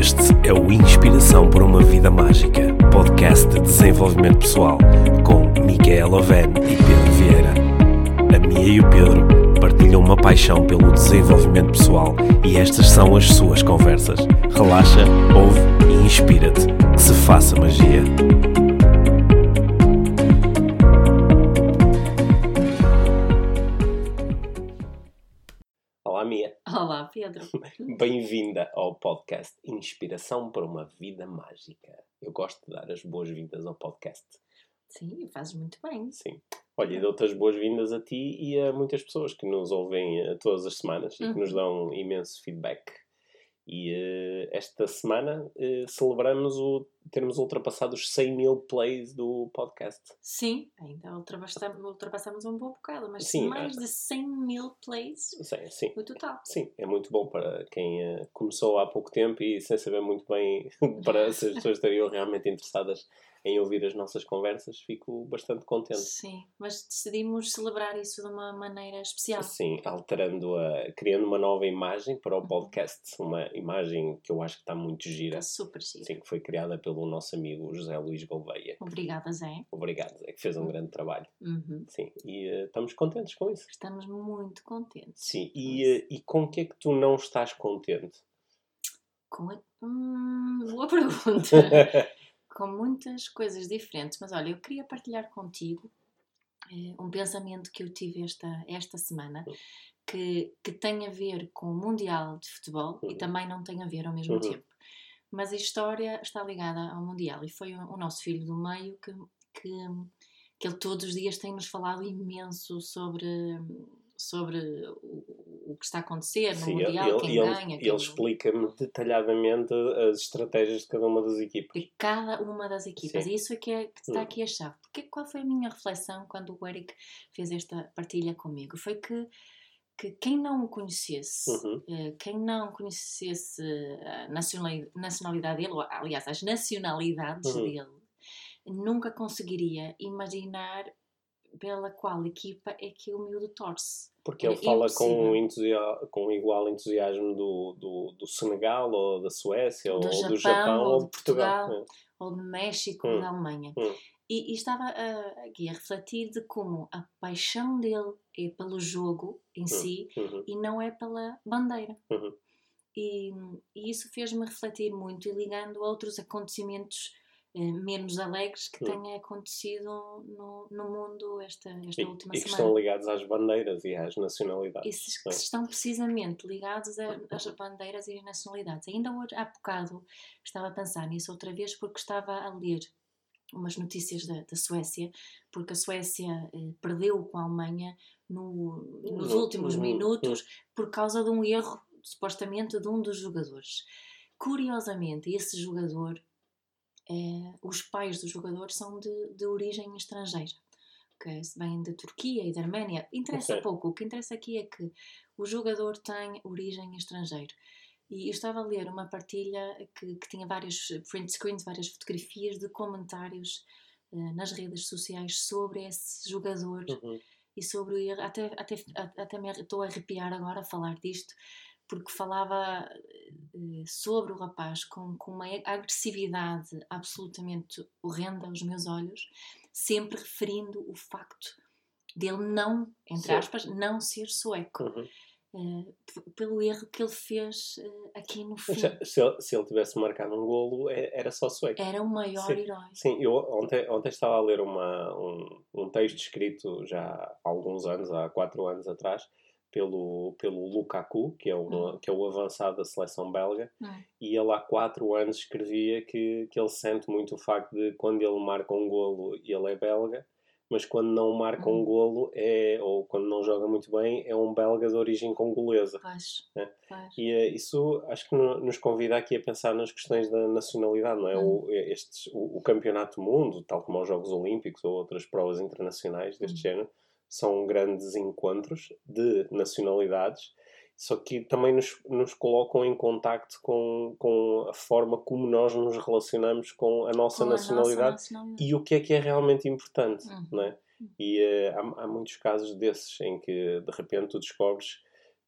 Este é o Inspiração por uma Vida Mágica, podcast de desenvolvimento pessoal, com Micaela Oven e Pedro Vieira. A Mia e o Pedro partilham uma paixão pelo desenvolvimento pessoal e estas são as suas conversas. Relaxa, ouve e inspira-te. Que se faça magia. Pedro. Bem-vinda ao podcast Inspiração para uma Vida Mágica. Eu gosto de dar as boas-vindas ao podcast. Sim, fazes muito bem. Sim. Olha, e dou-te as boas-vindas a ti e a muitas pessoas que nos ouvem eh, todas as semanas e que nos Uhum. dão imenso feedback. E eh, esta semana eh, celebramos o termos ultrapassado os 100 mil plays do podcast. Sim, ainda ultrapassamos, ultrapassamos um bom bocado, mas Sim, mais é. de 100 mil plays Sim, sim. no total. Sim, é muito bom para quem eh, começou há pouco tempo e sem saber muito bem para se as pessoas estariam realmente interessadas em ouvir as nossas conversas. Fico bastante contente. Sim, mas decidimos celebrar isso de uma maneira especial. Sim, alterando a. criando uma nova imagem para o Uhum. podcast. Uma imagem que eu acho que está muito gira. Está super giro. Sim, que foi criada pelo nosso amigo José Luís Gouveia. Obrigada, Zé. Obrigado, é que fez um grande trabalho. Uhum. Sim, e eh, estamos contentes com isso. Estamos muito contentes. Sim, e, eh, e com o que é que tu não estás contente? Com a... hum, boa pergunta. com muitas coisas diferentes. Mas olha, eu queria partilhar contigo eh, um pensamento que eu tive esta, esta semana que, que tem a ver com o Mundial de Futebol Uhum. e também não tem a ver ao mesmo Uhum. tempo. Mas a história está ligada ao Mundial e foi o, o nosso filho do meio que, que, que ele todos os dias tem-nos falado imenso sobre, sobre o, o que está a acontecer no Sim, Mundial, ele, quem ele- ganha. ele quem- explica-me detalhadamente as estratégias de cada uma das equipas. de cada uma das equipas. Sim. E isso é que, é, que está Hum. aqui a chave. Porque qual foi a minha reflexão quando o Eric fez esta partilha comigo? Foi que, que quem não o conhecesse, Uhum. eh, quem não conhecesse a nacionali- nacionalidade dele, ou, aliás, as nacionalidades Uhum. dele, nunca conseguiria imaginar pela qual equipa é que o miúdo torce. Porque É ele fala impossível. com, com igual entusiasmo do, do, do Senegal, ou da Suécia, ou Do do Japão, Japão, ou de Portugal. Portugal. ou de México Hum. ou da Alemanha. Hum. E, e estava ah, aqui a refletir de como a paixão dele é pelo jogo em si Uhum, e não é pela bandeira. uhum. E, e isso fez-me refletir muito e ligando a outros acontecimentos menos alegres que Hum. têm acontecido no, no mundo esta, esta E, última e que semana. estão ligados às bandeiras e às nacionalidades. Esses que É. estão precisamente ligados a- às bandeiras e às nacionalidades. Ainda hoje, há bocado, estava a pensar nisso outra vez porque estava a ler umas notícias da, da Suécia, porque a Suécia eh, perdeu com a Alemanha no- nos No- últimos uhum, minutos por causa de um erro, supostamente, de um dos jogadores. Curiosamente, esse jogador, eh, os pais do jogador são de, de origem estrangeira que vêm da Turquia e da Arménia. Interessa Ok. pouco. O que interessa aqui é que o jogador tem origem estrangeira. E eu estava a ler uma partilha que, que tinha vários print screens, várias fotografias de comentários eh, nas redes sociais sobre esse jogador Uhum. e sobre. Até, até, até me estou a arrepiar agora a falar disto, porque falava eh, sobre o rapaz com, com uma agressividade absolutamente horrenda aos meus olhos, sempre referindo o facto dele não, entre aspas, não ser sueco, Uhum. p- pelo erro que ele fez eh, aqui no fim. Já- Se, ele, se ele tivesse marcado um golo, é- era só sueco. Era o maior Sim. herói. Sim, eu ontem, ontem estava a ler uma, um, um texto escrito já há alguns anos, há quatro anos atrás, pelo, pelo Lukaku, que é, uma, que é o avançado da seleção belga, Hum. e ele há quatro anos escrevia que, que ele sente muito o facto de quando ele marca um golo ele é belga, mas quando não marca um Hum. golo é, ou quando não joga muito bem, é um belga de origem congolesa. Pois, É. pois. E eh, isso acho que no- nos convida aqui a pensar nas questões da nacionalidade, não é? Hum. O, estes, o, o campeonato do mundo, tal como os Jogos Olímpicos ou outras provas internacionais deste Hum. género, são grandes encontros de nacionalidades, só que também nos, nos colocam em contacto com, com a forma como nós nos relacionamos com a nossa Com a nossa nacionalidade nacionalidade. e o que é que é realmente importante, não é? E eh, há, há muitos casos desses em que de repente tu descobres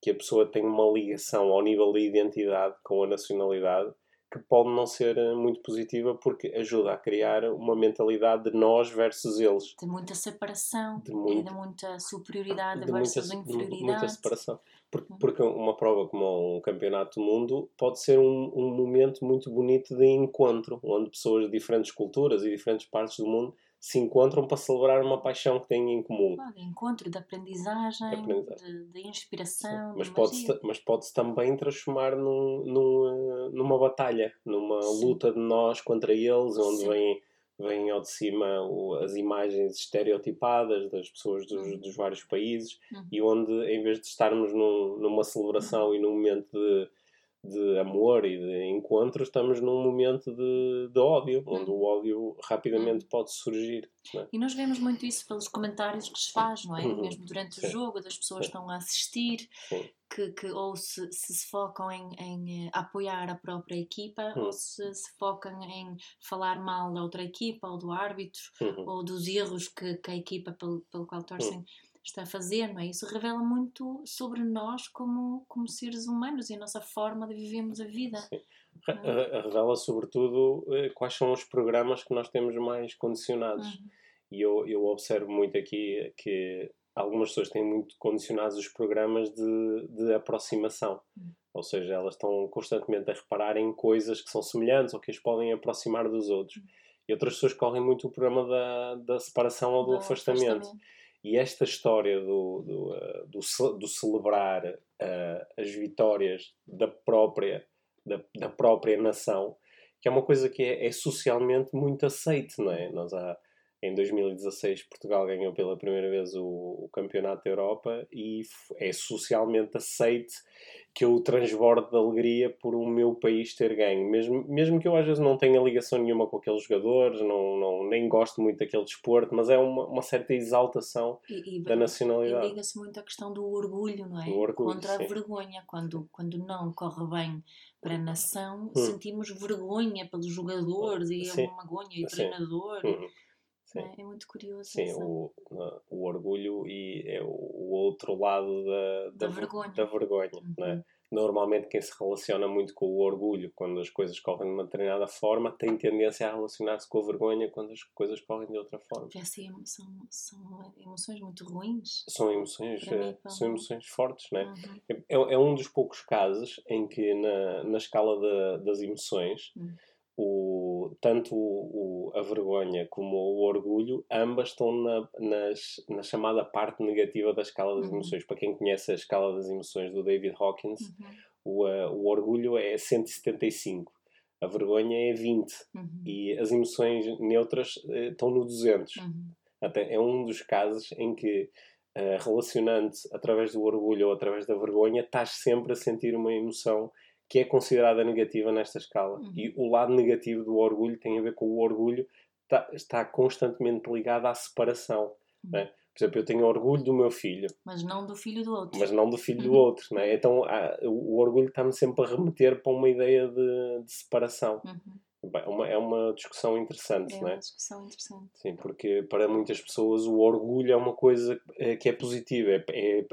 que a pessoa tem uma ligação ao nível da identidade com a nacionalidade que pode não ser eh, muito positiva porque ajuda a criar uma mentalidade de nós versus eles. De muita separação, de, muito, de muita superioridade de versus muita, inferioridade. Muita separação. Porque, porque, uma prova como um campeonato do mundo pode ser um, um momento muito bonito de encontro, onde pessoas de diferentes culturas e diferentes partes do mundo se encontram para celebrar uma paixão que têm em comum. Claro, encontro de aprendizagem, de, aprendizagem. de, de inspiração. Sim. Mas pode-se mas pode também transformar num, num, eh, numa batalha, numa Sim. luta de nós contra eles, onde vêm vêm ao de cima o, as imagens estereotipadas das pessoas dos, uhum. dos vários países uhum. e onde, em vez de estarmos num, numa celebração uhum. e num momento de de amor e de encontro, estamos num momento de, de ódio, onde o ódio rapidamente pode surgir. É? E nós vemos muito isso pelos comentários que se faz, não é? Uhum. Mesmo durante Sim. o jogo, das pessoas estão a assistir, que, que, ou se, se, se focam em, em, eh, apoiar a própria equipa, uhum. ou se se focam em falar mal da outra equipa, ou do árbitro, uhum. ou dos erros que, que a equipa pelo, pelo qual torcem hum está a fazer, não é? Isso revela muito sobre nós como, como seres humanos e a nossa forma de vivermos a vida. É? Revela, sobretudo, eh, quais são os programas que nós temos mais condicionados. Uhum. E eu, eu observo muito aqui que algumas pessoas têm muito condicionados os programas de, de aproximação. Uhum. Ou seja, elas estão constantemente a reparar em coisas que são semelhantes ou que as podem aproximar dos outros. Uhum. E outras pessoas correm muito o programa da, da separação ou do, do afastamento. afastamento. E esta história do, do, uh, do, do celebrar uh, as vitórias da própria, da, da, própria nação, que é uma coisa que é, é, socialmente muito aceite, não é? Nós há, em 2016 Portugal ganhou pela primeira vez o, o Campeonato da Europa e é socialmente aceite que eu transbordo de alegria por o meu país ter ganho. Mesmo, mesmo que eu às vezes não tenha ligação nenhuma com aqueles jogadores, não, não, nem gosto muito daquele desporto, mas é uma, uma certa exaltação e, e, da nacionalidade. E liga-se muito à questão do orgulho, não é? Orgulho, Contra sim. a vergonha. Quando, quando não corre bem para a nação, hum. sentimos vergonha pelos jogadores e sim. a vergonha e o treinador. Hum. É, é, muito curioso. Sim, o, o orgulho e é o, o outro lado da, da, da vergonha. Da vergonha uhum. né? Normalmente, quem se relaciona muito com o orgulho quando as coisas correm de uma determinada forma tem tendência a relacionar-se com a vergonha quando as coisas correm de outra forma. Essa emoção, são emoções muito ruins. São emoções, mim, eh, são emoções fortes, né? Uhum. É, é um dos poucos casos em que, na, na escala das emoções. Uhum o, tanto o, o, a vergonha como o orgulho, ambas estão na, nas, na chamada parte negativa da escala das uhum. emoções. Para quem conhece a escala das emoções do David Hawkins, uhum. o, uh, o orgulho é 175, a vergonha é 20 uhum. e as emoções neutras uh, estão no 200. Uhum. Até é um dos casos em que uh, relacionando através do orgulho ou através da vergonha, estás sempre a sentir uma emoção que é considerada negativa nesta escala. Uhum. E o lado negativo do orgulho tem a ver com o orgulho está, está constantemente ligado à separação. Uhum. Né? Por exemplo, eu tenho orgulho do meu filho. Mas não do filho do outro. Mas não do filho do outro. Né? Então há, o orgulho está-me sempre a remeter para uma ideia de, de separação. Uhum. Bem, é, uma, é uma discussão interessante, é não é? uma discussão interessante. Sim, porque para muitas pessoas o orgulho é uma coisa que é positiva, é, é,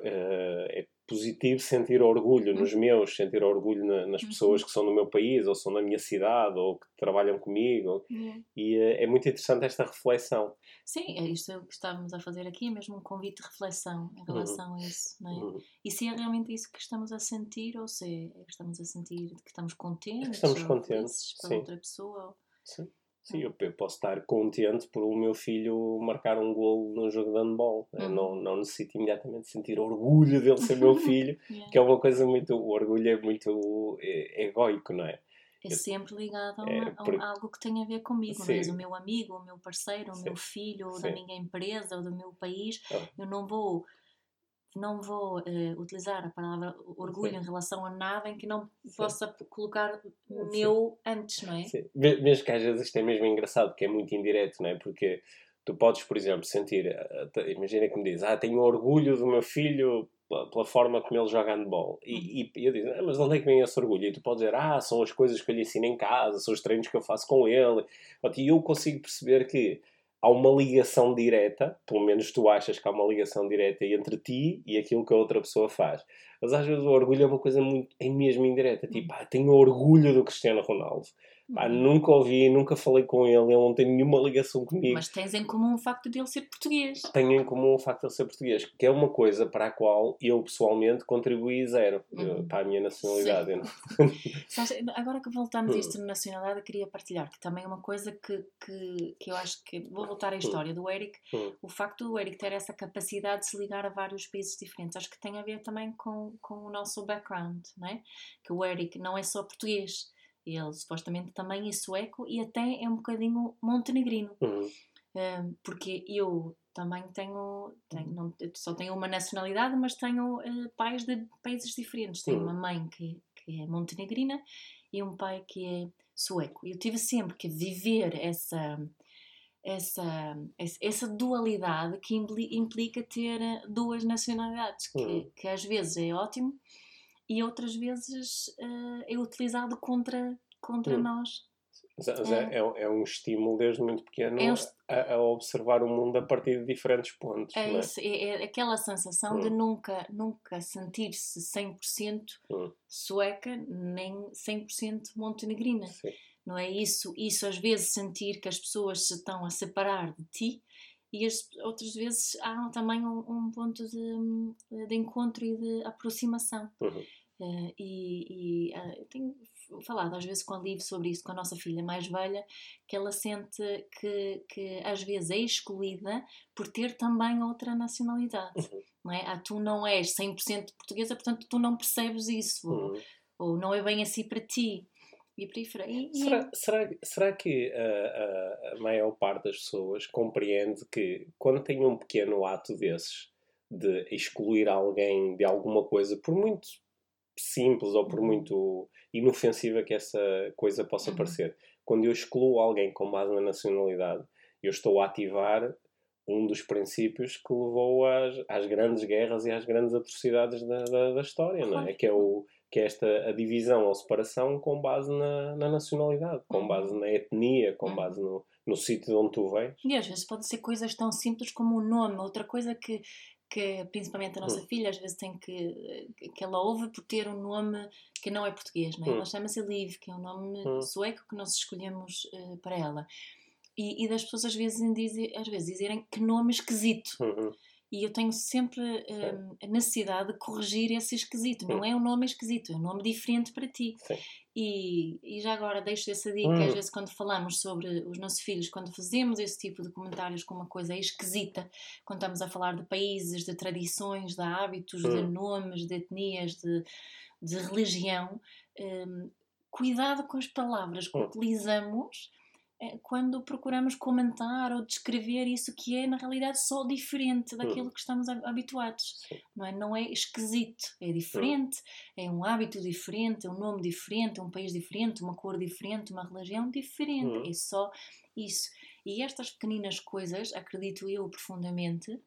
é positivo sentir orgulho nos uhum. meus, sentir orgulho na, nas uhum. pessoas que são do meu país, ou são da minha cidade, ou que trabalham comigo. Uhum. E uh, é muito interessante esta reflexão. Sim, é isto que estamos a fazer aqui, é mesmo um convite de reflexão em relação uhum. a isso. Não é? Uhum. E se é realmente isso que estamos a sentir, ou se é que estamos a sentir que estamos contentes, é que estamos contentes para outra pessoa. Sim. Sim, eu, eu, posso estar contente por o meu filho marcar um gol no jogo de handball. Uhum. Não, não necessito imediatamente sentir orgulho dele ser meu filho, yeah. que é uma coisa muito. O orgulho é muito é, egoico, não é? É sempre ligado a, uma, é, por... a, algo que tem a ver comigo, não é? O meu amigo, o meu parceiro, o Sim. meu filho, ou da minha empresa, ou do meu país. Oh. Eu não vou não vou uh, utilizar a palavra orgulho Sim. em relação a nada em que não Sim. possa colocar o meu antes, não é? Sim. Mesmo que às vezes isto é mesmo engraçado, porque é muito indireto, não é? Porque tu podes, por exemplo, sentir, eh, imagina que me diz, ah, tenho orgulho do meu filho pela forma como ele joga handball. E, uhum. e eu digo, ah, mas de onde é que vem esse orgulho? E tu podes dizer, ah, são as coisas que eu lhe ensino em casa, são os treinos que eu faço com ele. E eu consigo perceber que há uma ligação direta, pelo menos tu achas que há uma ligação direta entre ti e aquilo que a outra pessoa faz. Mas às vezes o orgulho é uma coisa muito, é mesmo indireta. Tipo, ah, tenho orgulho do Cristiano Ronaldo. Pá, uhum. nunca ouvi, nunca falei com ele, ele não tem nenhuma ligação comigo. Mas tens em comum o facto de ele ser português. Tenho em comum o facto de ele ser português, que é uma coisa para a qual eu pessoalmente contribuí zero uhum. para a minha nacionalidade. Agora que voltamos a isto hum. de nacionalidade, eu queria partilhar que também é uma coisa que, que, que eu acho que. Vou voltar à hum. história do Eric. Hum. O facto do Eric ter essa capacidade de se ligar a vários países diferentes, acho que tem a ver também com, com o nosso background, não é? Que o Eric não é só português ele supostamente também é sueco e até é um bocadinho montenegrino. Uhum. Um, porque eu também tenho, tenho não, só tenho uma nacionalidade, mas tenho uh, pais de países diferentes. Tenho uhum. uma mãe que, que é montenegrina e um pai que é sueco. Eu tive sempre que viver essa, essa, essa dualidade que implica ter duas nacionalidades, que, uhum. que às vezes é ótimo e outras vezes uh, é utilizado contra, contra hum. nós. É. É, é, um estímulo desde muito pequeno é um... a, a, observar o mundo a partir de diferentes pontos. É, é? Isso, é, é, aquela sensação hum. de nunca, nunca sentir-se 100% hum. sueca nem 100% montenegrina. Sim. Não é isso? Isso às vezes sentir que as pessoas se estão a separar de ti e as, outras vezes há também um, um ponto de, de, encontro e de aproximação. Uhum. Uh, e, e uh, tenho falado às vezes com a Liv sobre isso, com a nossa filha mais velha, que ela sente que, que às vezes é excluída por ter também outra nacionalidade. Uhum. Não é? Ah, tu não és 100% portuguesa, portanto tu não percebes isso, uhum. ou, ou não é bem assim para ti. E por aí e... Será, será, será que a, a, a maior parte das pessoas compreende que quando tem um pequeno ato desses de excluir alguém de alguma coisa, por muito simples ou por uhum. muito inofensiva que essa coisa possa uhum. parecer. Quando eu excluo alguém com base na nacionalidade, eu estou a ativar um dos princípios que levou às, às grandes guerras e às grandes atrocidades da, da, da história, claro. não é? Que é, o, que é esta a divisão ou separação com base na, na nacionalidade, com uhum. base na etnia, com base no, no sítio onde tu vens. E às vezes pode ser coisas tão simples como o nome. Outra coisa que, que principalmente a nossa hum. filha às vezes tem que que ela ouve por ter um nome que não é português, não é? Hum. Ela chama-se Liv, que é um nome hum. sueco que nós escolhemos uh, para ela. E, e, das pessoas às vezes, dizem, às vezes dizerem que nome esquisito. E eu tenho sempre um, a necessidade de corrigir esse esquisito. Não hum. é um nome esquisito, é um nome diferente para ti. E, e, já agora deixo essa dica, hum. às vezes quando falamos sobre os nossos filhos, quando fazemos esse tipo de comentários com uma coisa esquisita, quando estamos a falar de países, de tradições, de hábitos, hum. de nomes, de etnias, de, de religião, um, cuidado com as palavras que hum. utilizamos quando procuramos comentar ou descrever isso que é na realidade só diferente daquilo hum. que estamos habituados não é não é esquisito é diferente é um hábito diferente é um nome diferente é um país diferente uma cor diferente uma religião diferente hum. é só isso e estas pequeninas coisas acredito eu profundamente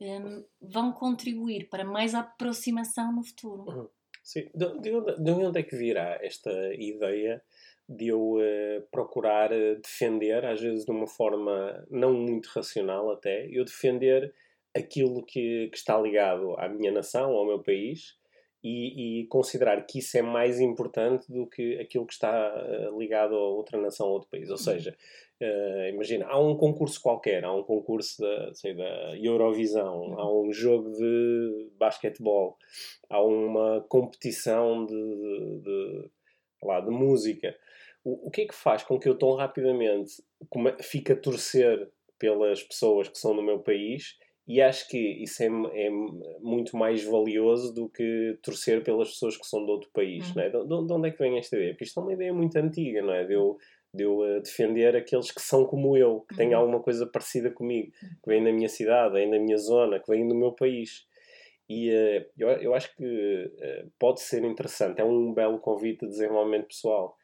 um, vão contribuir para mais aproximação no futuro uhum. Sim. De, de, onde, de onde é que virá esta ideia de eu uh, procurar uh, defender, às vezes de uma forma não muito racional até, eu defender aquilo que, que está ligado à minha nação, ao meu país, e, e, considerar que isso é mais importante do que aquilo que está uh, ligado a outra nação ou outro país. Ou uhum. seja, uh, imagina, há um concurso qualquer, há um concurso da, sei, da Eurovisão, uhum. há um jogo de basquetebol, há uma competição de, de, de, lá, de música o, o que é que faz com que eu tão rapidamente fique a torcer pelas pessoas que são do meu país e acho que isso é, é, muito mais valioso do que torcer pelas pessoas que são de outro país, uhum. não é? De, de, onde é que vem esta ideia? Porque isto é uma ideia muito antiga, não é? De eu, de eu uh, defender aqueles que são como eu, que têm uhum. alguma coisa parecida comigo, uhum. que vêm da minha cidade, vêm da minha zona, que vêm do meu país. E uh, eu, eu acho que uh, pode ser interessante, é um belo convite de desenvolvimento pessoal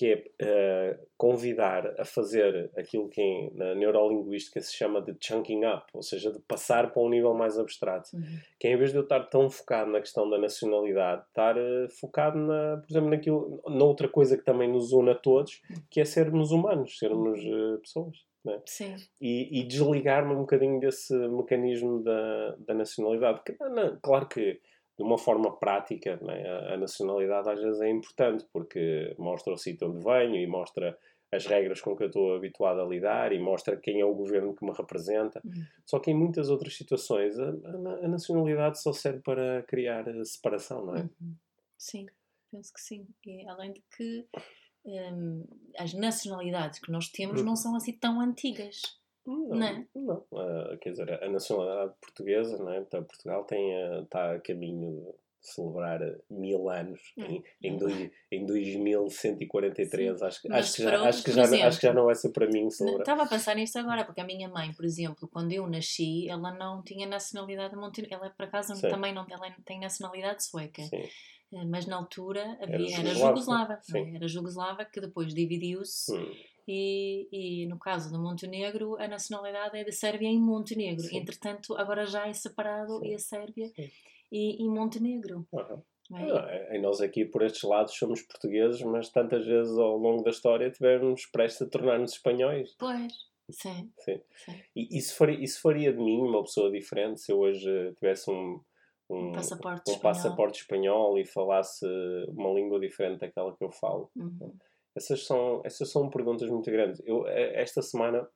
que é uh, convidar a fazer aquilo que em, na neurolinguística se chama de chunking up, ou seja, de passar para um nível mais abstrato. Uhum. Que é, em vez de eu estar tão focado na questão da nacionalidade, estar uh, focado, na, por exemplo, naquilo, noutra coisa que também nos une a todos, que é sermos humanos, sermos uh, pessoas. Né? Sim. E, e desligar-me um bocadinho desse mecanismo da, da nacionalidade. Que, não, claro que de uma forma prática, né? a, a, nacionalidade às vezes é importante porque mostra o sítio onde venho e mostra as regras com que eu estou habituado a lidar e mostra quem é o governo que me representa. Uhum. Só que em muitas outras situações a, a, a, nacionalidade só serve para criar separação, não é? Uhum. Sim, penso que sim. E além de que um, as nacionalidades que nós temos uhum. não são assim tão antigas. Não, não. É? não. Uh, quer dizer, a nacionalidade portuguesa, não é? então, Portugal tem, uh, está a caminho de celebrar mil anos hum. em, em, dois, em 2143. Acho, acho, que já, acho, que já, exemplo, acho que já não vai ser para mim celebrar. Estava a pensar nisso agora, porque a minha mãe, por exemplo, quando eu nasci, ela não tinha nacionalidade montenegro. Ela, por acaso, Sim. também não ela tem nacionalidade sueca. Sim eh, mas na altura havia, era, era jugoslava, é? era jugoslava que depois dividiu-se hum. E, e no caso do Montenegro a nacionalidade é de Sérvia em Montenegro Sim. entretanto agora já é separado e a Sérvia e, e Montenegro uhum. É? Ah, nós aqui por estes lados somos portugueses, mas tantas vezes ao longo da história tivemos prestes a tornar-nos espanhóis. Pois, sim. sim. sim. E isso faria, isso faria de mim uma pessoa diferente se eu hoje tivesse um, um, um, passaporte, um espanhol. passaporte, espanhol. e falasse uma língua diferente daquela que eu falo. Uhum. Essas, são, essas são perguntas muito grandes. Eu, eh, esta semana,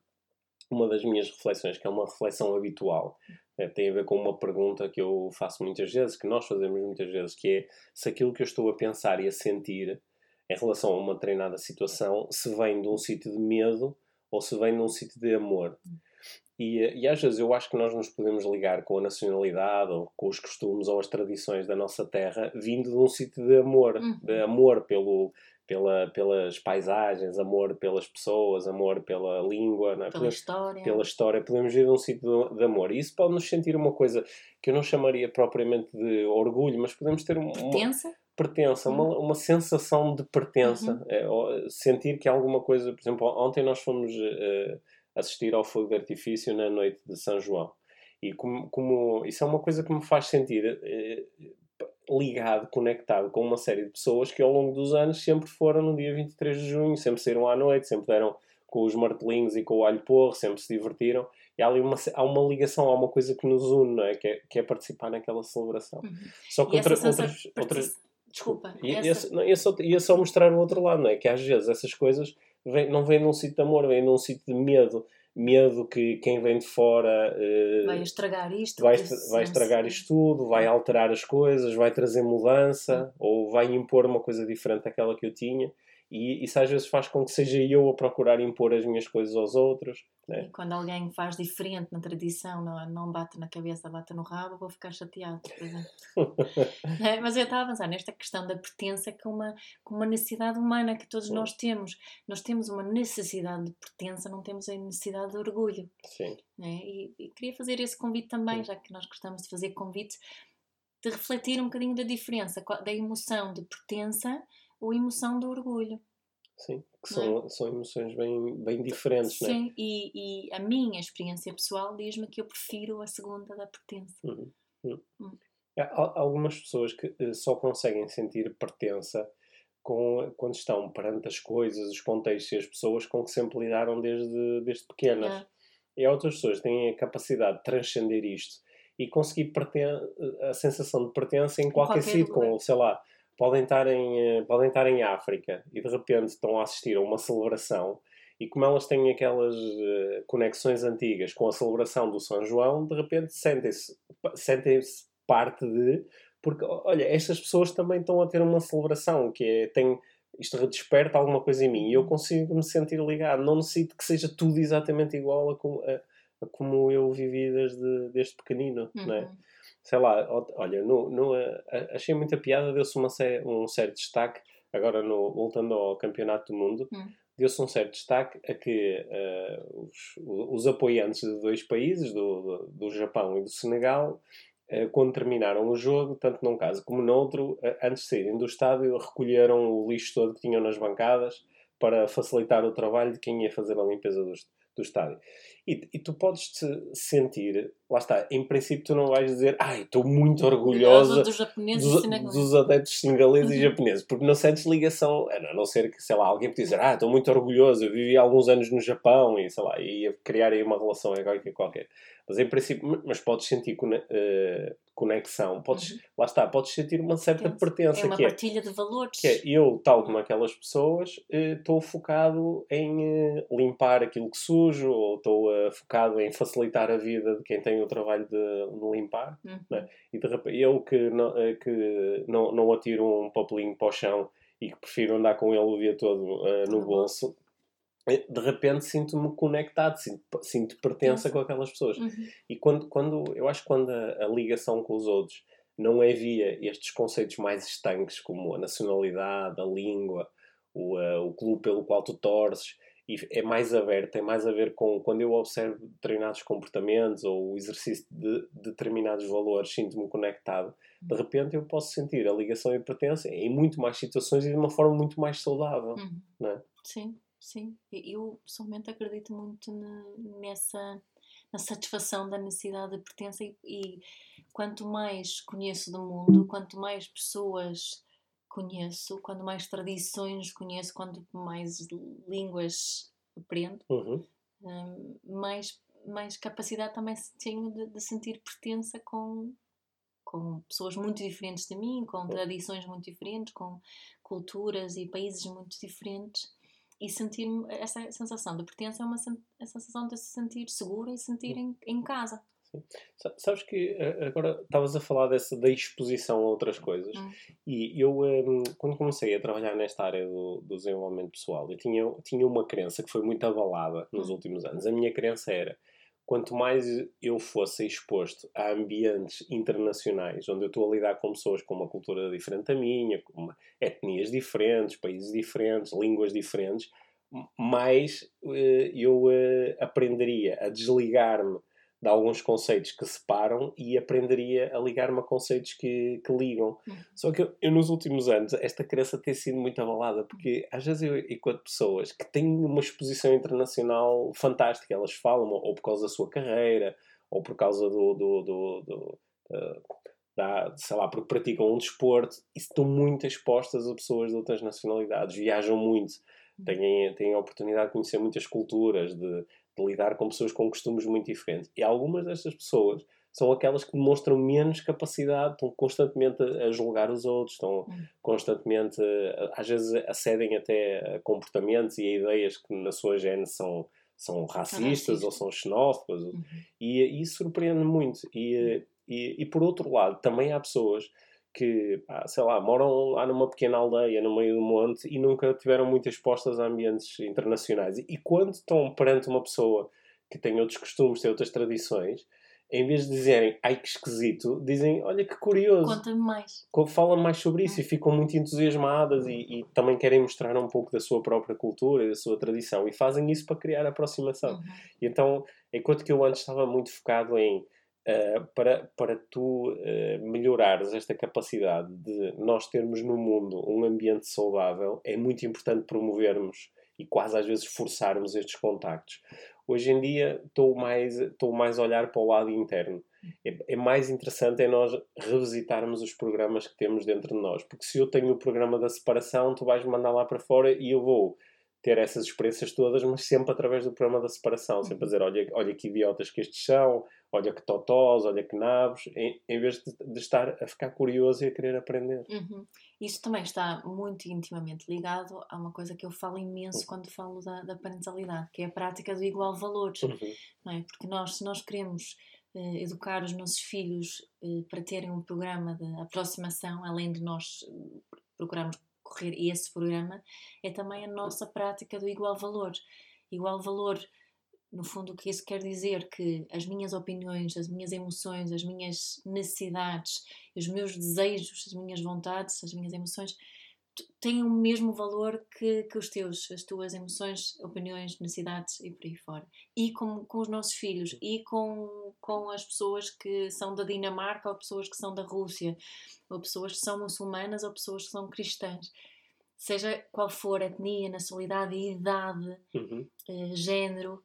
uma das minhas reflexões, que é uma reflexão habitual, é, tem a ver com uma pergunta que eu faço muitas vezes, que nós fazemos muitas vezes, que é se aquilo que eu estou a pensar e a sentir em relação a uma treinada situação se vem de um sítio de medo ou se vem de um sítio de amor. E, e às vezes eu acho que nós nos podemos ligar com a nacionalidade ou com os costumes ou as tradições da nossa terra vindo de um sítio de amor, uhum. de amor pelo, pela, pelas paisagens, amor pelas pessoas, amor pela língua, é? pela podemos, história. Pela história, podemos de um sítio de, de, amor. E isso pode nos sentir uma coisa que eu não chamaria propriamente de orgulho, mas podemos ter uma pertença, pertença uhum. uma, uma sensação de pertença, uhum. é, sentir que alguma coisa, por exemplo, ontem nós fomos uh, assistir ao fogo de artifício na noite de São João. E como, como isso é uma coisa que me faz sentir eh, ligado, conectado com uma série de pessoas que ao longo dos anos sempre foram no dia 23 de junho, sempre saíram à noite, sempre deram com os martelinhos e com o alho porro, sempre se divertiram. E há ali uma, há uma ligação, há uma coisa que nos une, é? Que, é, que é participar naquela celebração. Uhum. Só que outra, outras, outras. Desculpa. Ia, essa... Não, ia, só, ia só mostrar o outro lado, não é? Que às vezes essas coisas vem, não vem num sítio de amor, vem num sítio de medo. Medo que quem vem de fora uh, vai estragar isto, vai, vai estragar isto tudo, vai alterar as coisas, vai trazer mudança ou vai impor uma coisa diferente daquela que eu tinha. E isso às vezes faz com que seja eu a procurar impor as minhas coisas aos outros. Né? E quando alguém faz diferente na tradição, não, não bate na cabeça, bate no rabo, vou ficar chateado, por exemplo. é, mas eu estava a avançar nesta questão da pertença com uma, com uma necessidade humana que todos Sim. nós temos. Nós temos uma necessidade de pertença, não temos a necessidade de orgulho. Sim. É? E, e, queria fazer esse convite também, Sim. já que nós gostamos de fazer convites, de refletir um bocadinho da diferença da emoção de pertença ou emoção do orgulho. Sim, que são, é? são emoções bem, bem diferentes, Sim, não é? e, e a minha experiência pessoal diz-me que eu prefiro a segunda da pertença. Uhum. Uhum. Uhum. Há algumas pessoas que eh, só conseguem sentir pertença com, quando estão perante as coisas, os contextos e as pessoas com que sempre lidaram desde, desde pequenas. É. E há outras pessoas que têm a capacidade de transcender isto e conseguir a sensação de pertença em qualquer, qualquer sítio, com, sei lá, podem estar, em, eh, podem estar em África e de repente estão a assistir a uma celebração e como elas têm aquelas uh, conexões antigas com a celebração do São João, de repente sentem-se sentem -se parte de. Porque, olha, estas pessoas também estão a ter uma celebração que é. Tem, isto desperta alguma coisa em mim e eu consigo me sentir ligado. Não necessito que seja tudo exatamente igual a como, a, a como eu vivi desde, desde pequenino, uhum. não é? Sei lá, olha, no, no, achei muita piada, deu-se um certo destaque, agora no, voltando ao Campeonato do Mundo, hum. deu-se um certo destaque a que uh, os, os, apoiantes de dois países, do, do, Japão e do Senegal, uh, quando terminaram o jogo, tanto num caso como no outro, uh, antes de saírem do estádio, recolheram o lixo todo que tinham nas bancadas para facilitar o trabalho de quem ia fazer a limpeza do, do estádio. E, e, tu podes te sentir, lá está, em princípio tu não vais dizer, ai, estou muito orgulhosa dos, dos, dos adeptos senegaleses uhum. e japoneses, porque não sentes ligação, a não ser que, sei lá, alguém te dizer, ah, estou muito orgulhoso, eu vivi alguns anos no Japão e, sei lá, ia criar aí uma relação qualquer. Mas em princípio, mas podes sentir uh, conexão, podes, uhum. lá está, podes sentir uma certa Penso. pertença. É uma que é partilha é, de valores. Que é, eu, tal como aquelas pessoas, estou uh, focado em uh, limpar aquilo que sujo, ou estou focado em facilitar a vida de quem tem o trabalho de, de limpar. Uhum. Né? E de repente, eu que, não, que não, não atiro um papelinho para o chão e que prefiro andar com ele o dia todo no bolso, eh, de repente sinto-me conectado, sinto, sinto pertença com aquelas pessoas. Uhum. E quando, quando, eu acho que quando a, a, ligação com os outros não é via estes conceitos mais estanques, como a nacionalidade, a língua, o, uh, o clube pelo qual tu torces, e é mais aberto, tem mais a ver com quando eu observo determinados comportamentos ou o exercício de determinados valores, sinto-me conectado. De repente eu posso sentir a ligação e a pertença em muito mais situações e de uma forma muito mais saudável. Uhum. Não é? Sim. Sim, eu pessoalmente acredito muito nessa na satisfação da necessidade de pertença e, e, quanto mais conheço do mundo, quanto mais pessoas conheço, quanto mais tradições conheço, quanto mais línguas aprendo, uhum. um, mais, mais capacidade também tenho de, de, sentir pertença com, com pessoas muito diferentes de mim, com tradições muito diferentes, com culturas e países muito diferentes e sentir essa sensação de pertença é uma a sensação de se sentir seguro e sentir em, em casa. Sabes que eh, agora estavas a falar dessa, da exposição a outras coisas hum. e eu, um, quando comecei a trabalhar nesta área do, do, desenvolvimento pessoal, eu tinha, tinha uma crença que foi muito abalada nos hum. últimos anos. A minha crença era quanto mais eu fosse exposto a ambientes internacionais, onde eu estou a lidar com pessoas com uma cultura diferente da minha, com etnias diferentes, países diferentes, línguas diferentes, mais uh, eu uh, aprenderia a desligar-me de alguns conceitos que separam e aprenderia a ligar-me a conceitos que, que ligam. Uhum. Só que eu, eu, nos últimos anos, esta crença tem sido muito abalada, porque às vezes eu enquanto pessoas que têm uma exposição internacional fantástica, elas falam ou por causa da sua carreira, ou por causa do, do, do, do uh, da, sei lá, porque praticam um desporto e estão muito expostas a pessoas de outras nacionalidades, viajam muito, uhum. têm, têm a oportunidade de conhecer muitas culturas, de de lidar com pessoas com costumes muito diferentes. E algumas destas pessoas são aquelas que demonstram menos capacidade, estão constantemente a julgar os outros, estão hum. constantemente, às vezes acedem até a comportamentos e a ideias que na sua gênese são, são racistas ou são xenófobas. Uhum. E, e isso surpreende muito. E, e, e, por outro lado, também há pessoas que, pá, sei lá, moram lá numa pequena aldeia, no meio do monte, e nunca tiveram muito expostas a ambientes internacionais. E, quando estão perante uma pessoa que tem outros costumes, tem outras tradições, em vez de dizerem ai que esquisito, dizem olha que curioso. Conta-me mais. Falam mais sobre isso e ficam muito entusiasmadas e, e, também querem mostrar um pouco da sua própria cultura e da sua tradição e fazem isso para criar aproximação. Uhum. E então, enquanto que eu antes estava muito focado em Uh, para, para tu uh, melhorares esta capacidade de nós termos no mundo um ambiente saudável, é muito importante promovermos e quase às vezes forçarmos estes contactos. Hoje em dia estou mais, estou mais a olhar para o lado interno. É, é, mais interessante é nós revisitarmos os programas que temos dentro de nós. Porque se eu tenho o programa da separação, tu vais mandar lá para fora e eu vou ter essas experiências todas, mas sempre através do programa da separação, sempre a dizer, olha, olha que idiotas que estes são, olha que totós, olha que nabos, em, em vez de, de, estar a ficar curioso e a querer aprender. Uhum. Isso também está muito intimamente ligado a uma coisa que eu falo imenso uhum. quando falo da, da, parentalidade, que é a prática do igual valores, uhum. é? Porque nós, se nós queremos eh, educar os nossos filhos eh, para terem um programa de aproximação, além de nós eh, procurarmos correr esse programa, é também a nossa prática do igual valor. Igual valor, no fundo, o que isso quer dizer? Que as minhas opiniões, as minhas emoções, as minhas necessidades, os meus desejos, as minhas vontades, as minhas emoções têm o mesmo valor que, que os teus, as tuas emoções, opiniões, necessidades e por aí fora. E com, com os nossos filhos, e com, com as pessoas que são da Dinamarca, ou pessoas que são da Rússia, ou pessoas que são muçulmanas, ou pessoas que são cristãs. seja qual for a etnia, nacionalidade, idade, Uhum. eh, género,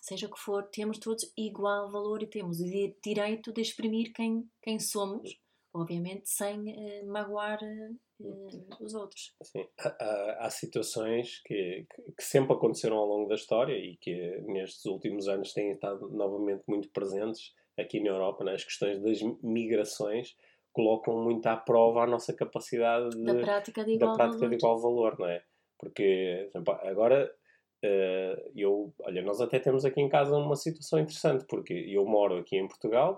seja o que for, temos todos igual valor e temos o di- direito de exprimir quem, quem somos, obviamente sem eh, magoar eh, eh, os outros. Sim. Há, há- situações que, que- sempre aconteceram ao longo da história e que nestes últimos anos têm estado novamente muito presentes aqui na Europa, né? as questões das migrações colocam muito à prova a nossa capacidade de, Da prática de igual prática valor. de igual valor, não é? Porque, agora, eh, eu, olha, nós até temos aqui em casa uma situação interessante, porque eu moro aqui em Portugal,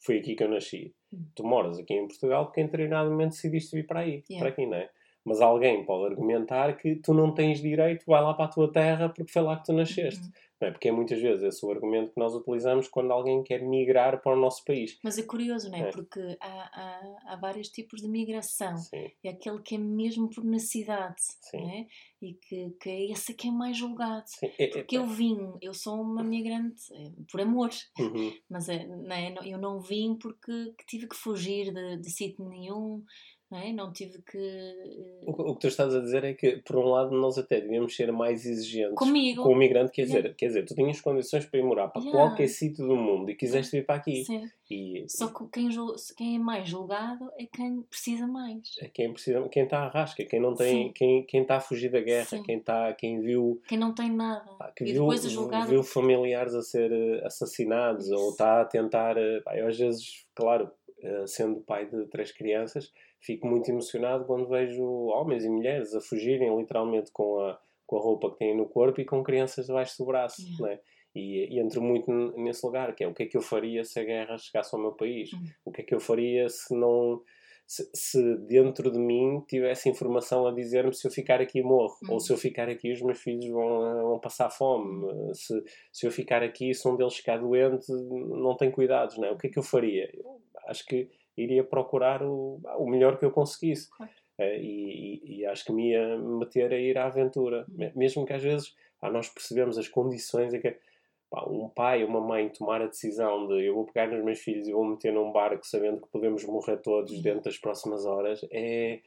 foi aqui que eu nasci. Hum. Tu moras aqui em Portugal porque em determinado momento decidiste vir para aí, Yeah. para aqui, não é? Mas alguém pode argumentar que tu não tens direito, vai lá para a tua terra porque foi lá que tu nasceste. Uhum. É? Porque é muitas vezes esse o argumento que nós utilizamos quando alguém quer migrar para o nosso país. Mas é curioso, não é? É. Porque há, há, há vários tipos de migração. Sim, É aquele que é mesmo por necessidade, é? E que, que é esse que é mais julgado. sim. É- é- Porque eu vim, eu sou uma migrante eh, por amor, Uhum. mas é, não é? Eu não vim porque que tive que fugir de, de sítio nenhum, não é? Não tive que. eh, O, que- o que tu estás a dizer é que, por um lado, nós até devíamos ser mais exigentes Comigo. com o migrante. Quer, Yeah. dizer, quer dizer, tu tinhas condições para ir morar para Yeah. qualquer sítio do mundo e quiseste vir para aqui. Sim. E, Só que quem, quem é mais julgado é quem precisa mais. é quem precisa, quem está à rasca, quem não tem, Sim. quem, quem está a fugir da guerra, Sim. quem está, quem viu, Quem não tem nada. pá, que e viu, depois é julgado. viu familiares a ser eh, assassinados Isso. ou está a tentar, eh, pá, às vezes, claro, sendo pai de três crianças, fico muito emocionado quando vejo homens e mulheres a fugirem literalmente com a, com a roupa que têm no corpo e com crianças debaixo do braço, Yeah. não é? E, e entro muito nesse lugar, que é o que é que eu faria se a guerra chegasse ao meu país? Uhum. O que é que eu faria se não se, se dentro de mim tivesse informação a dizer-me se eu ficar aqui morro, Uhum. ou se eu ficar aqui os meus filhos vão, vão passar fome, Uhum. se, se eu ficar aqui se um deles ficar doente não tem cuidados, não é? O que é que eu faria? Eu acho que iria procurar o, o melhor que eu conseguisse. Claro. Eh, E, e- e acho que me ia meter a ir à aventura. Uhum. Me- Mesmo que às vezes ah, nós percebemos as condições em que pá, um pai ou uma mãe tomar a decisão de eu vou pegar nos meus filhos e vou meter num barco sabendo que podemos morrer todos Uhum. dentro das próximas horas é.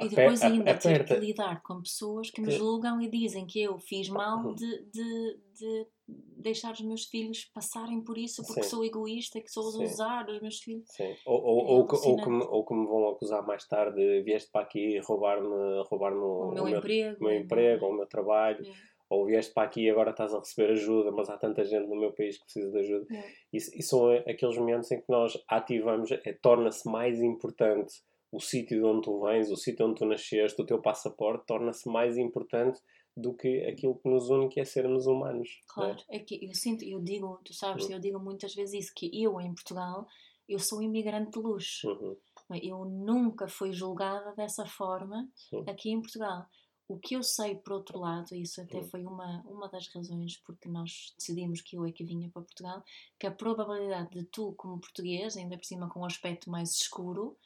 E depois a- ainda ter que lidar com pessoas que me julgam e dizem que eu fiz mal Uhum. de, de, de deixar os meus filhos passarem por isso porque Sim. sou egoísta e que sou Sim. usar os meus filhos. Sim. Ou, ou, É ou, que, ou, que me, ou que me vão acusar mais tarde, vieste para aqui roubar-me roubar O, meu emprego. o meu emprego, ou o meu trabalho, É. ou vieste para aqui e agora estás a receber ajuda, mas há tanta gente no meu país que precisa de ajuda. É. E, e são aqueles momentos em que nós ativamos, é, torna-se mais importante o sítio de onde tu vens, o sítio onde tu nasceste, o teu passaporte, torna-se mais importante do que aquilo que nos une, que é sermos humanos. é? Claro, é que eu sinto, eu digo, tu sabes, Uhum. eu digo muitas vezes isso, que eu em Portugal, eu sou imigrante de luxo. Uhum. Eu nunca fui julgada dessa forma Sim. aqui em Portugal. O que eu sei, por outro lado, e isso até Hum. foi uma, uma das razões porque nós decidimos que eu é que vinha para Portugal, que a probabilidade de tu, como português, ainda por cima com um aspecto mais escuro,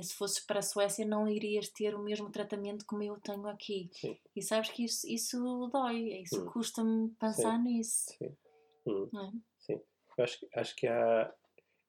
se fosses para a Suécia não irias ter o mesmo tratamento como eu tenho aqui. Sim. E sabes que isso, isso dói, isso Hum. custa-me pensar nisso. Sim. Não é? Eu acho, acho que há.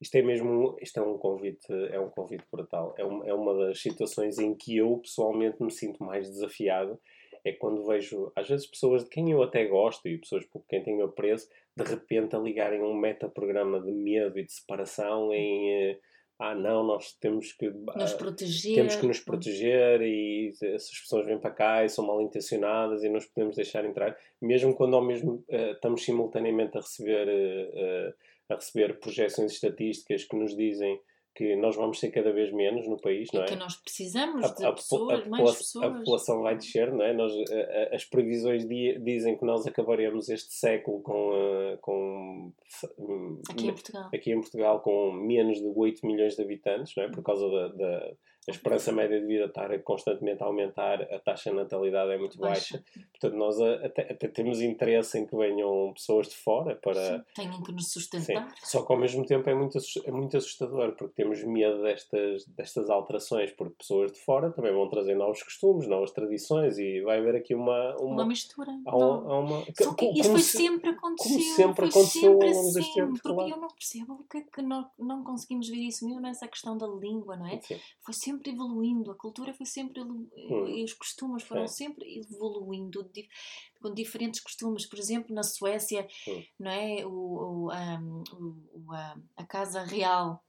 Isto é mesmo. Isto é um convite, é um convite brutal. É, um, é uma das situações em que eu pessoalmente me sinto mais desafiado. É quando vejo, às vezes, pessoas de quem eu até gosto e pessoas por quem tenho apreço, de repente a ligarem um metaprograma de medo e de separação em. Ah, não, nós temos que. Nos ah, proteger. temos que nos proteger e essas pessoas vêm para cá e são mal intencionadas e não os podemos deixar entrar, mesmo quando ao mesmo eh, estamos simultaneamente a receber, eh, eh, a receber projeções estatísticas que nos dizem que nós vamos ser cada vez menos no país, não é? que nós precisamos de a, a, pessoas, a, mais popula- pessoas. a população vai descer, não é? Nós, a- a- as previsões di- dizem que nós acabaremos este século com, eh, com hum, Aqui em Portugal. aqui em Portugal com menos de 8 milhões de habitantes, não é? por causa da, da a esperança média de vida estar constantemente a aumentar, a taxa de natalidade é muito baixa. Portanto, nós até, até temos interesse em que venham pessoas de fora para. Sim, Tenham que nos Sim. sustentar. Só que ao mesmo tempo é muito, é muito assustador, porque temos medo destas, destas alterações, porque pessoas de fora também vão trazer novos costumes, novas tradições e vai haver aqui uma. Uma, uma, mistura. há um- não. há uma Só que como isso foi se- sempre aconteceu. sempre foi aconteceu sempre ao longo deste assim, tempo, Porque claro. eu não percebo porque é que não, não conseguimos ver isso mesmo nessa questão da língua, não é? Sim. Foi sempre sempre evoluindo, a cultura foi sempre hum. e os costumes foram sempre evoluindo com diferentes costumes. Por exemplo, na Suécia, hum. não é? O, o, um, o a, a, Casa Real.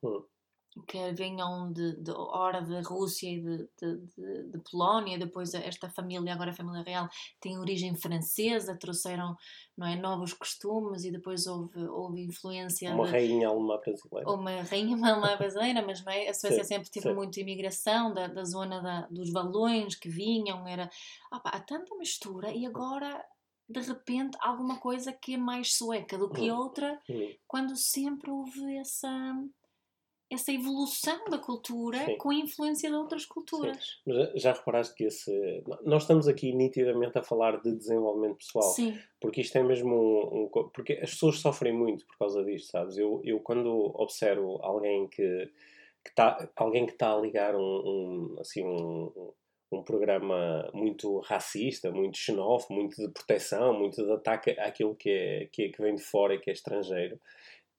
Que vinham de, de ora da Rússia e de, de, de, Polónia, depois esta família, agora a família real, tem origem francesa, trouxeram não é, novos costumes e depois houve, houve influência. Uma rainha alemã brasileira. Uma rainha alemã brasileira, mas não é? a Suécia sim, sempre teve sim. muita imigração da, da zona da, dos valões que vinham, era. Opa, há tanta mistura e agora de repente alguma coisa que é mais sueca do que hum. outra, hum. quando sempre houve essa essa evolução da cultura Sim. com a influência de outras culturas. Mas já reparaste que esse. Nós estamos aqui nitidamente a falar de desenvolvimento pessoal. Sim. Porque isto é mesmo um, um, Porque as pessoas sofrem muito por causa disto, sabes? Eu, eu quando observo alguém que. que tá, alguém que está a ligar um, um assim, um, um programa muito racista, muito xenófobo, muito de proteção, muito de ataque àquilo que, é, que, é, que vem de fora e que é estrangeiro.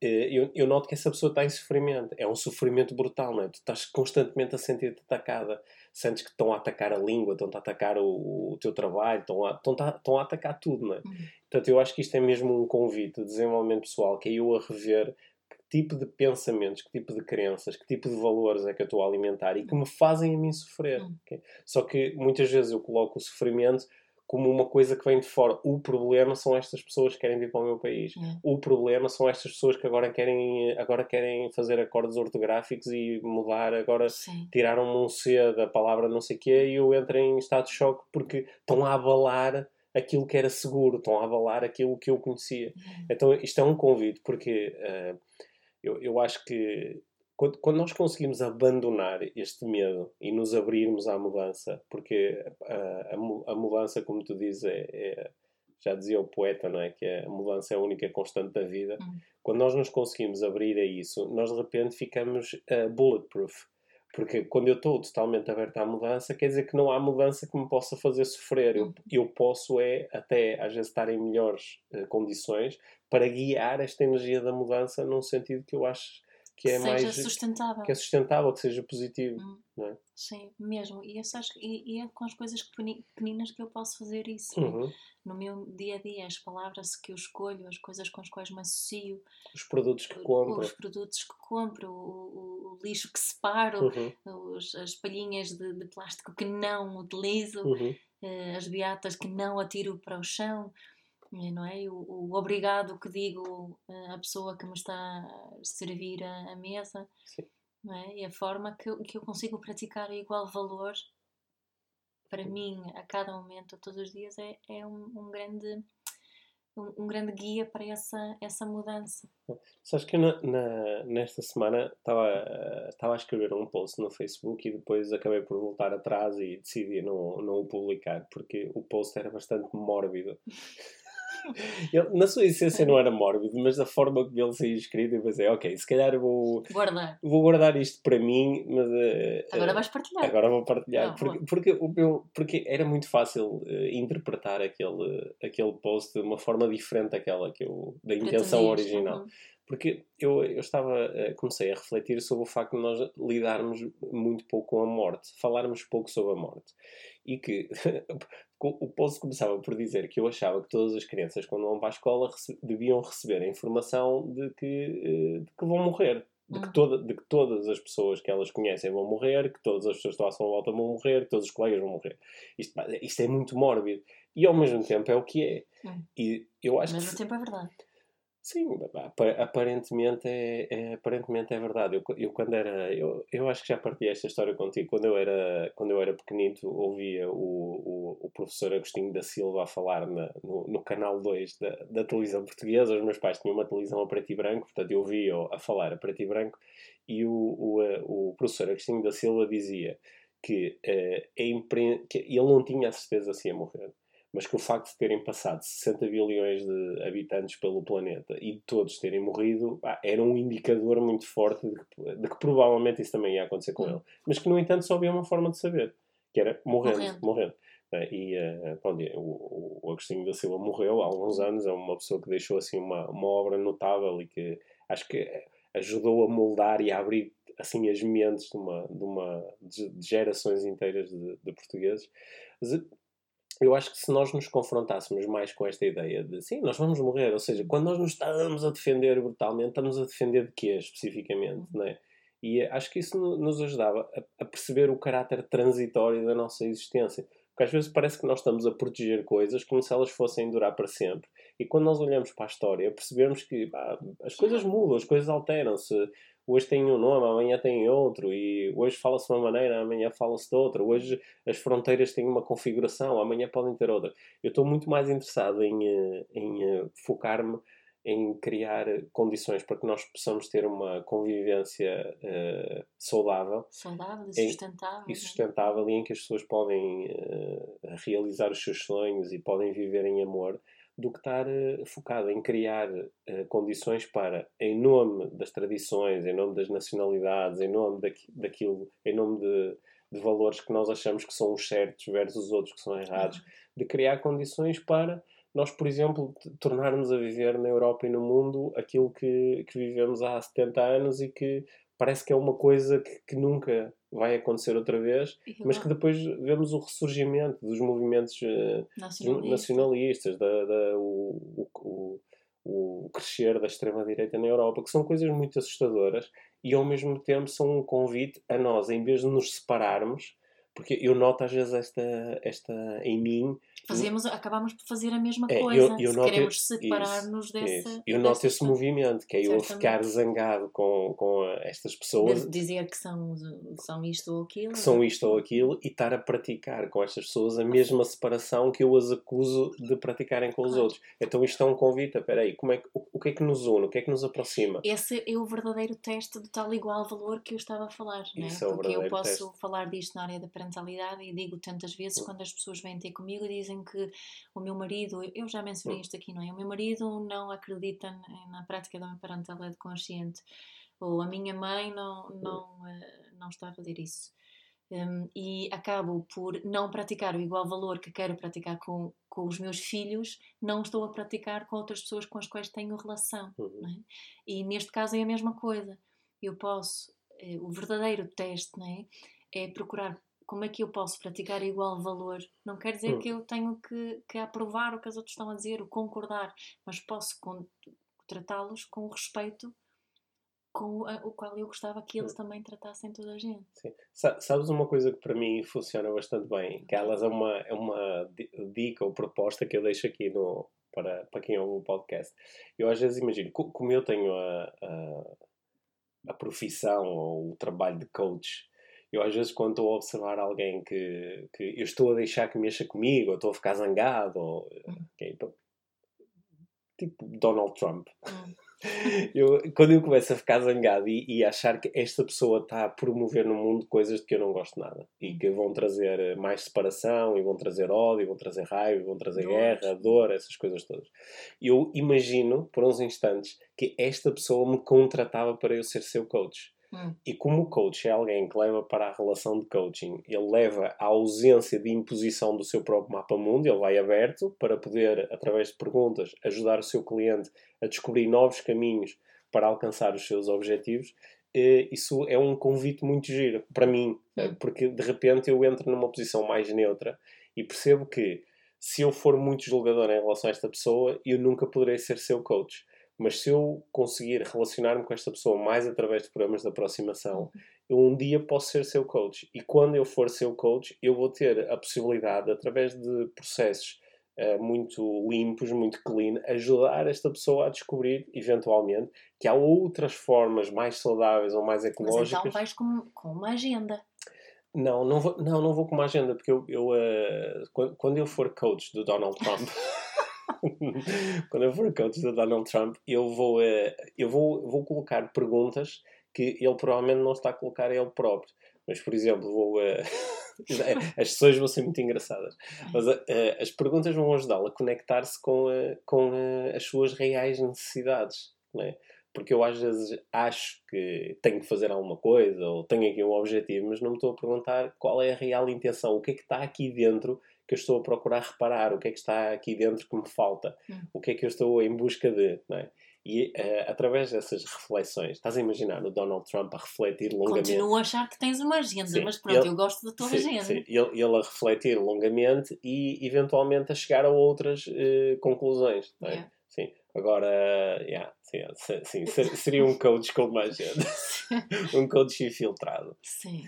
Eh, eu, eu, noto que essa pessoa está em sofrimento. É um sofrimento brutal, não é? Tu estás constantemente a sentir-te atacada. Sentes que estão a atacar a língua, estão a atacar o, o teu trabalho, estão a, estão, a, estão a atacar tudo, não é? Uhum. Portanto, eu acho que isto é mesmo um convite de desenvolvimento pessoal, que é eu a rever que tipo de pensamentos, que tipo de crenças, que tipo de valores é que eu estou a alimentar e que me fazem a mim sofrer. Uhum. Okay? Só que muitas vezes eu coloco o sofrimento como uma coisa que vem de fora. O problema são estas pessoas que querem vir para o meu país. É. O problema são estas pessoas que agora querem, agora querem fazer acordes ortográficos e mudar, agora Sim. tiraram-me um C da palavra não sei o quê e eu entro em estado de choque porque estão a abalar aquilo que era seguro, estão a abalar aquilo que eu conhecia. É. Então isto é um convite porque uh, eu, eu acho que quando, quando, nós conseguimos abandonar este medo e nos abrirmos à mudança, porque a, a, a mudança, como tu dizes, é, é, já dizia o poeta, não é? Que a mudança é a única constante da vida. Uhum. Quando nós nos conseguimos abrir a isso, nós de repente ficamos uh, bulletproof. Porque quando eu estou totalmente aberto à mudança, quer dizer que não há mudança que me possa fazer sofrer. Eu, uhum. eu posso, é, até às vezes, estar em melhores uh, condições para guiar esta energia da mudança num sentido que eu acho que é seja mais sustentável. que é sustentável, que seja positivo, hum. não é? Sim, mesmo. E, essas, e, e, é com as coisas pequeninas que eu posso fazer isso. É? Uhum. No meu dia a dia, as palavras que eu escolho, as coisas com as quais me associo, os produtos que compro, os produtos que compro, o, o, o lixo que separo, uhum. os, as palhinhas de, de, plástico que não utilizo, uhum. uh, as beatas que não atiro para o chão não é? O, o, obrigado que digo à pessoa que me está a servir a, a mesa, Sim. não é? E a forma que, que eu consigo praticar igual valor para mim a cada momento, todos os dias, é, é um, um grande um, um, grande guia para essa, essa mudança. Sabes que na, na, nesta semana estava, estava a escrever um post no Facebook e depois acabei por voltar atrás e decidi não, não o publicar porque o post era bastante mórbido. Ele, na sua essência não era mórbido, mas da forma como ele saiu escrito, eu pensei, ok, se calhar vou guardar, vou guardar isto para mim, mas uh, agora vais partilhar. Agora vou partilhar, não, porque, porque, o meu, porque era muito fácil uh, interpretar aquele, aquele post de uma forma diferente daquela que eu, da intenção original. Uhum. Porque eu, eu estava, comecei a refletir sobre o facto de nós lidarmos muito pouco com a morte, falarmos pouco sobre a morte. E que o post começava por dizer que eu achava que todas as crianças, quando vão para a escola, deviam receber a informação de que, eh, de que vão morrer. De que, hum. toda, de que todas as pessoas que elas conhecem vão morrer, que todas as pessoas que estão à sua volta vão morrer, que todos os colegas vão morrer. Isto, isto é muito mórbido. E ao mesmo tempo é o que é. E eu acho ao mesmo que, tempo é verdade. Sim, aparentemente é, é, aparentemente é verdade. Eu, eu quando era. Eu, eu acho que já partilhei esta história contigo. Quando eu era, quando eu era pequenito, ouvia o, o, o professor Agostinho da Silva a falar na, no, no canal 2 da, da televisão portuguesa. Os meus pais tinham uma televisão a preto e branco, portanto eu ouvia a falar a preto e branco. E o, o, o professor Agostinho da Silva dizia que, uh, é que ele não tinha a certeza se ia morrer mas que o facto de terem passado 60 bilhões de habitantes pelo planeta e de todos terem morrido ah, era um indicador muito forte de que, de que, provavelmente isso também ia acontecer com ele. Mas que, no entanto, só havia uma forma de saber, que era morrendo. morrendo. morrendo. Eh, e pronto, o, o Agostinho da Silva morreu há alguns anos, é uma pessoa que deixou assim uma, uma obra notável e que acho que ajudou a moldar e a abrir assim as mentes de uma, de, uma, de gerações inteiras de, de portugueses. Eu acho que se nós nos confrontássemos mais com esta ideia de sim, nós vamos morrer, ou seja, quando nós nos estamos a defender brutalmente, estamos a defender de quê especificamente, não é? E acho que isso nos ajudava a, perceber o caráter transitório da nossa existência. Porque às vezes parece que nós estamos a proteger coisas como se elas fossem durar para sempre. E quando nós olhamos para a história, percebemos que as coisas mudam, as coisas alteram-se. Hoje tem um nome, amanhã tem outro, e hoje fala-se de uma maneira, amanhã fala-se de outra. Hoje as fronteiras têm uma configuração, amanhã podem ter outra. Eu estou muito mais interessado em, eh, em eh, focar-me em criar condições para que nós possamos ter uma convivência uh, saudável. Saudável e sustentável. Em, e sustentável, e em que as pessoas podem uh, realizar os seus sonhos e podem viver em amor, do que estar uh, focado em criar condições para, em nome das tradições, em nome das nacionalidades, em nome daqui, daquilo, em nome de, de valores que nós achamos que são os certos versus os outros que são errados, uhum. de criar condições para nós, por exemplo, tornarmos a viver na Europa e no mundo aquilo que, que vivemos há 70 anos e que parece que é uma coisa que, que nunca vai acontecer outra vez, mas que depois vemos o ressurgimento dos movimentos uh, nacionalistas, nacionalistas da, da o, o, o, crescer da extrema-direita na Europa, que são coisas muito assustadoras e ao mesmo tempo são um convite a nós, em vez de nos separarmos, porque eu noto às vezes esta, esta em mim Fazemos, acabamos por fazer a mesma é, coisa. Eu, eu se queremos separar-nos dessa. Isso. Eu noto esse movimento, que é eu ficar zangado com, com estas pessoas. De dizer que são, são isto ou aquilo. Que são isto ou aquilo e estar a praticar com estas pessoas a mesma separação que eu as acuso de praticarem com os claro. outros. Então isto é um convite. Espera aí, como é, o, o que é que nos une? O que é que nos aproxima? Esse é o verdadeiro teste do tal igual valor que eu estava a falar. Né? É Porque eu posso teste. falar disto na área da parentalidade e digo tantas vezes quando as pessoas vêm ter comigo e dizem que o meu marido, eu já mencionei isto aqui, não é? O meu marido não acredita na prática da parentalidade consciente, ou a minha mãe não, não, eh, não está a fazer isso. Um, e acabo por não praticar o igual valor que quero praticar com, com os meus filhos, não estou a praticar com outras pessoas com as quais tenho relação. Uhum. É? E neste caso é a mesma coisa. Eu posso, eh, o verdadeiro teste é? é procurar como é que eu posso praticar igual valor? Não quer dizer hum. que eu tenho que, que aprovar o que os outros estão a dizer, o concordar, mas posso tratá-los com o respeito com o, o qual eu gostava que eles hum. também tratassem toda a gente. Sim. Sabes uma coisa que para mim funciona bastante bem? Que elas é uma, é uma dica ou proposta que eu deixo aqui no, para, para quem ouve o podcast. Eu às vezes imagino, como eu tenho a, a, a profissão ou o trabalho de coach eu às vezes quando estou a observar alguém que, que eu estou a deixar que mexa comigo, ou estou a ficar zangado, ou hum. okay, tipo Donald Trump. Hum. Eu, quando eu começo a ficar zangado e, e achar que esta pessoa está a promover no mundo coisas de que eu não gosto nada e hum. que vão trazer mais separação, e vão trazer ódio, e vão trazer raiva, e vão trazer dor. guerra, dor, essas coisas todas. Eu imagino, por uns instantes, que esta pessoa me contratava para eu ser seu coach. Hum. E como o coach é alguém que leva para a relação de coaching, ele leva à ausência de imposição do seu próprio mapa mundo, ele vai aberto para poder, através de perguntas, ajudar o seu cliente a descobrir novos caminhos para alcançar os seus objetivos. Isso é um convite muito giro para mim, hum. porque de repente eu entro numa posição mais neutra e percebo que se eu for muito julgador em relação a esta pessoa, eu nunca poderei ser seu coach mas se eu conseguir relacionar-me com esta pessoa mais através de programas de aproximação, eu um dia posso ser seu coach. E quando eu for seu coach, eu vou ter a possibilidade, através de processos uh, muito limpos, muito clean, ajudar esta pessoa a descobrir, eventualmente, que há outras formas mais saudáveis ou mais ecológicas. Mas então vais com, com uma agenda. Não, não vou, não, não vou com uma agenda, porque eu, eu uh, quando eu for coach do Donald Trump. quando eu for coach do Donald Trump, eu vou, uh, eu vou, vou colocar perguntas que ele provavelmente não está a colocar a ele próprio. Mas, por exemplo, vou. Uh, as sessões vão ser muito engraçadas. Mas uh, as perguntas vão ajudá-lo a conectar-se com, com as suas reais necessidades. Não é? Porque eu às vezes acho que tenho que fazer alguma coisa ou tenho aqui um objetivo, mas não me estou a perguntar qual é a real intenção, o que é que está aqui dentro que eu estou a procurar reparar, o que é que está aqui dentro que me falta, hum. o que é que eu estou em busca de. É? E uh, através dessas reflexões, estás a imaginar o Donald Trump a refletir longamente. Continuo a achar que tens uma agenda, sim, mas pronto, ele, eu gosto da tua sim, agenda. Sim, ele, ele, a refletir longamente e eventualmente a chegar a outras uh, conclusões. É? Yeah. Sim. Agora, yeah, sim, sim, seria um coach com mais gente. um coach infiltrado. Sim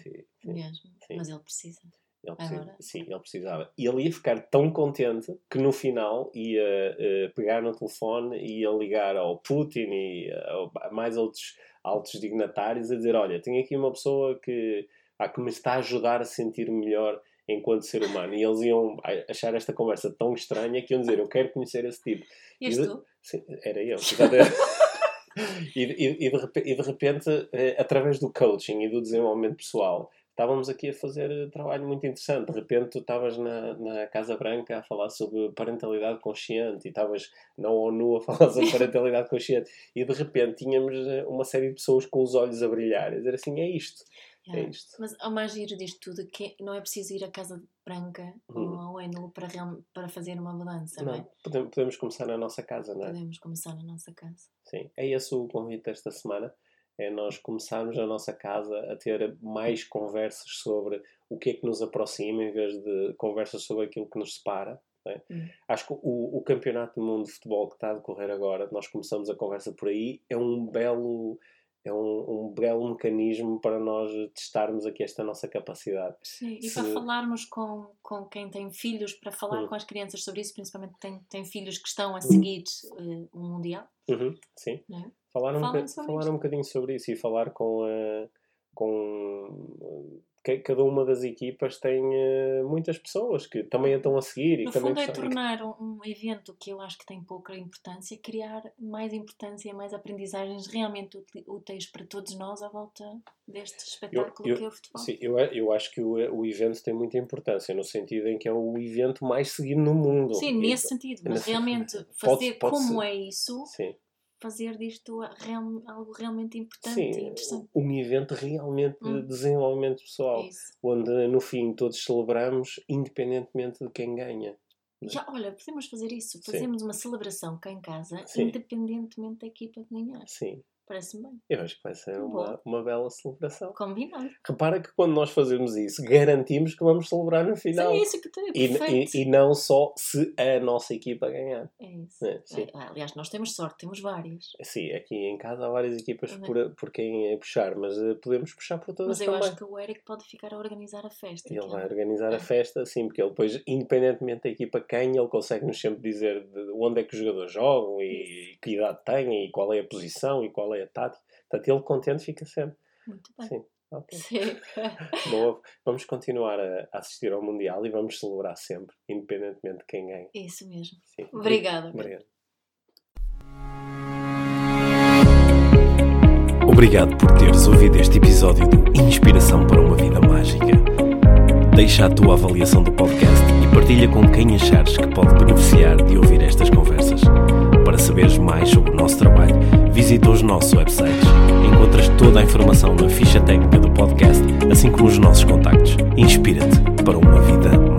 mesmo. Mas ele precisa. Ele precisa, sim, ele precisava. E ele ia ficar tão contente que no final ia uh, pegar no telefone e ia ligar ao Putin e uh, a mais outros altos dignatários a dizer: Olha, tenho aqui uma pessoa que, ah, que me está a ajudar a sentir melhor enquanto ser humano. E eles iam achar esta conversa tão estranha que iam dizer: Eu quero conhecer esse tipo. E tu? Sim, era eu. e, e, e, de repente, e de repente, eh, através do coaching e do desenvolvimento pessoal, estávamos aqui a fazer trabalho muito interessante. De repente, tu estavas na, na Casa Branca a falar sobre parentalidade consciente e estavas na ONU a falar sobre parentalidade consciente e de repente tínhamos eh, uma série de pessoas com os olhos a brilhar e dizer assim: é isto. É isto. Mas ao mais giro disto tudo que não é preciso ir à Casa Branca ou uhum. ONU para, para fazer uma mudança, não, não é? Podemos, podemos começar na nossa casa, não é? Podemos começar na nossa casa. Sim, é esse o convite desta semana é nós começarmos na nossa casa a ter mais conversas sobre o que é que nos aproxima em vez de conversas sobre aquilo que nos separa. É? Hum. Acho que o, o, Campeonato do Mundo de Futebol que está a decorrer agora, nós começamos a conversa por aí, é um belo é um, um belo mecanismo para nós testarmos aqui esta nossa capacidade. Sim, e Se... para falarmos com, com quem tem filhos, para falar hum. com as crianças sobre isso, principalmente tem, tem filhos que estão a seguir uh, o Mundial. Uhum, sim. É? Falar, um, boca, falar um bocadinho sobre isso e falar com, uh, com cada uma das equipas tem uh, muitas pessoas que também a estão a seguir. No e fundo é tornar um, evento que eu acho que tem pouca importância, criar mais importância, mais aprendizagens realmente úteis para todos nós à volta deste espetáculo eu, eu, que é o futebol. Sim, eu, eu acho que o, o evento tem muita importância, no sentido em que é o evento mais seguido no mundo. Sim, nesse sentido, mas realmente fazer pode, pode como ser. é isso... Sim fazer disto real, algo realmente importante Sim, e interessante. Um evento realmente hum. de desenvolvimento pessoal, Isso. onde no fim todos celebramos independentemente de quem ganha. É? Já, olha, podemos fazer isso. Fazemos Sim. uma celebração cá em casa, Sim. independentemente da equipa ganhar. Sim. Parece-me bem. Eu acho que vai ser uma, uma bela celebração. Combinado. Repara que quando nós fazemos isso, garantimos que vamos celebrar no final. Sim, é isso que tem. E, e, e, não só se a nossa equipa ganhar. É isso. É, é, aliás, nós temos sorte, temos várias. Sim, aqui em casa há várias equipas é. por, por quem é puxar, mas uh, podemos puxar por todas Mas eu também. acho que o Eric pode ficar a organizar a festa. Ele vai organizar a festa, sim, porque ele depois, independentemente da equipa quem, ele consegue-nos sempre dizer de onde é que os jogadores jogam e isso. que idade têm e qual é a posição e qual é a tática. Portanto, ele contente fica sempre. Muito bem. Sim. Okay. Sim. Vamos continuar a, assistir ao Mundial e vamos celebrar sempre, independentemente de quem ganha. Isso mesmo. Sim. Obrigada. Obrigado. Obrigado por teres ouvido este episódio do Inspiração para uma Vida Mágica. Deixa a tua avaliação do podcast e partilha com quem achares que pode beneficiar de ouvir estas conversas. Para saberes mais sobre o nosso trabalho, visita os nossos websites. Encontras toda a informação na ficha técnica do podcast, assim como os nossos contactos. Inspira-te para uma vida